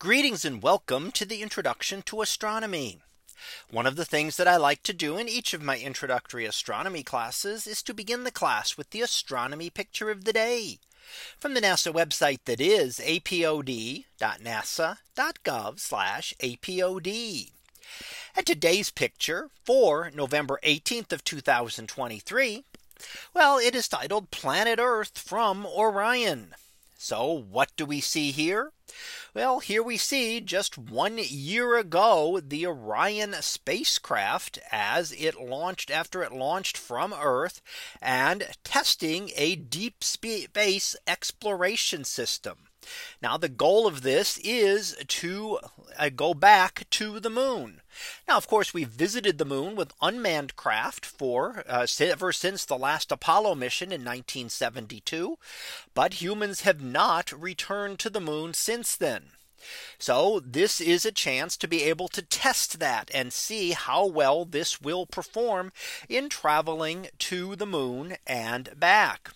Greetings and welcome to the introduction to astronomy. One of the things that I like to do in each of my introductory astronomy classes is to begin the class with the astronomy picture of the day from the NASA website that is apod.nasa.gov apod. And today's picture for November 18th of 2023. Well, it is titled Planet Earth from Orion. So what do we see here? Well, here we see just one year ago, the Orion spacecraft as it launched after it launched from Earth and testing a deep space exploration system. Now the goal of this is to uh, go back to the moon. Now, of course, we've visited the moon with unmanned craft for uh, ever since the last Apollo mission in 1972. But humans have not returned to the moon since then. So this is a chance to be able to test that and see how well this will perform in traveling to the moon and back.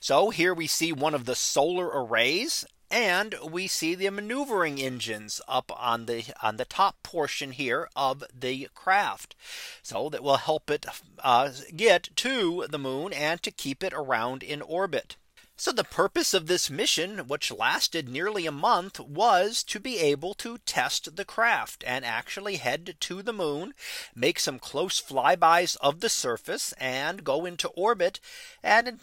So here we see one of the solar arrays and we see the maneuvering engines up on the on the top portion here of the craft. So that will help it uh, get to the moon and to keep it around in orbit. So the purpose of this mission, which lasted nearly a month, was to be able to test the craft and actually head to the moon, make some close flybys of the surface and go into orbit and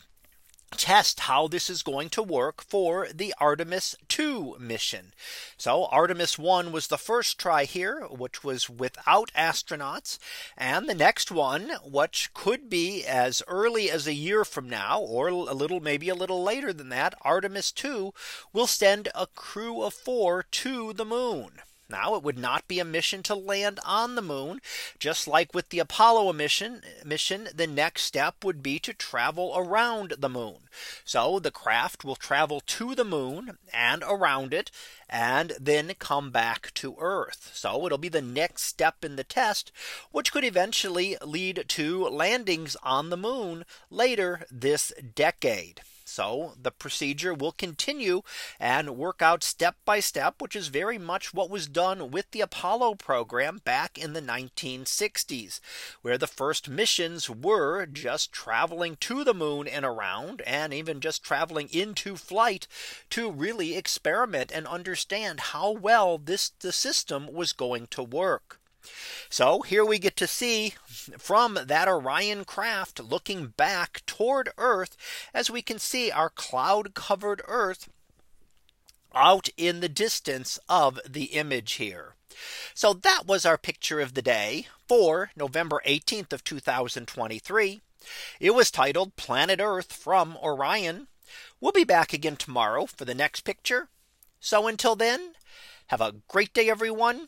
test how this is going to work for the Artemis 2 mission. So Artemis 1 was the first try here, which was without astronauts. And the next one, which could be as early as a year from now, or a little maybe a little later than that, Artemis 2 will send a crew of four to the moon. Now it would not be a mission to land on the moon. Just like with the Apollo mission mission, the next step would be to travel around the moon. So the craft will travel to the moon and around it and then come back to Earth. So it'll be the next step in the test, which could eventually lead to landings on the moon later this decade. So the procedure will continue and work out step by step, which is very much what was done with the Apollo program back in the 1960s, where the first missions were just traveling to the moon and around and even just traveling into flight to really experiment and understand how well this the system was going to work. So here we get to see from that Orion craft looking back toward Earth as we can see our cloud covered Earth out in the distance of the image here. So that was our picture of the day for November 18th of 2023. It was titled Planet Earth from Orion. We'll be back again tomorrow for the next picture. So until then, have a great day, everyone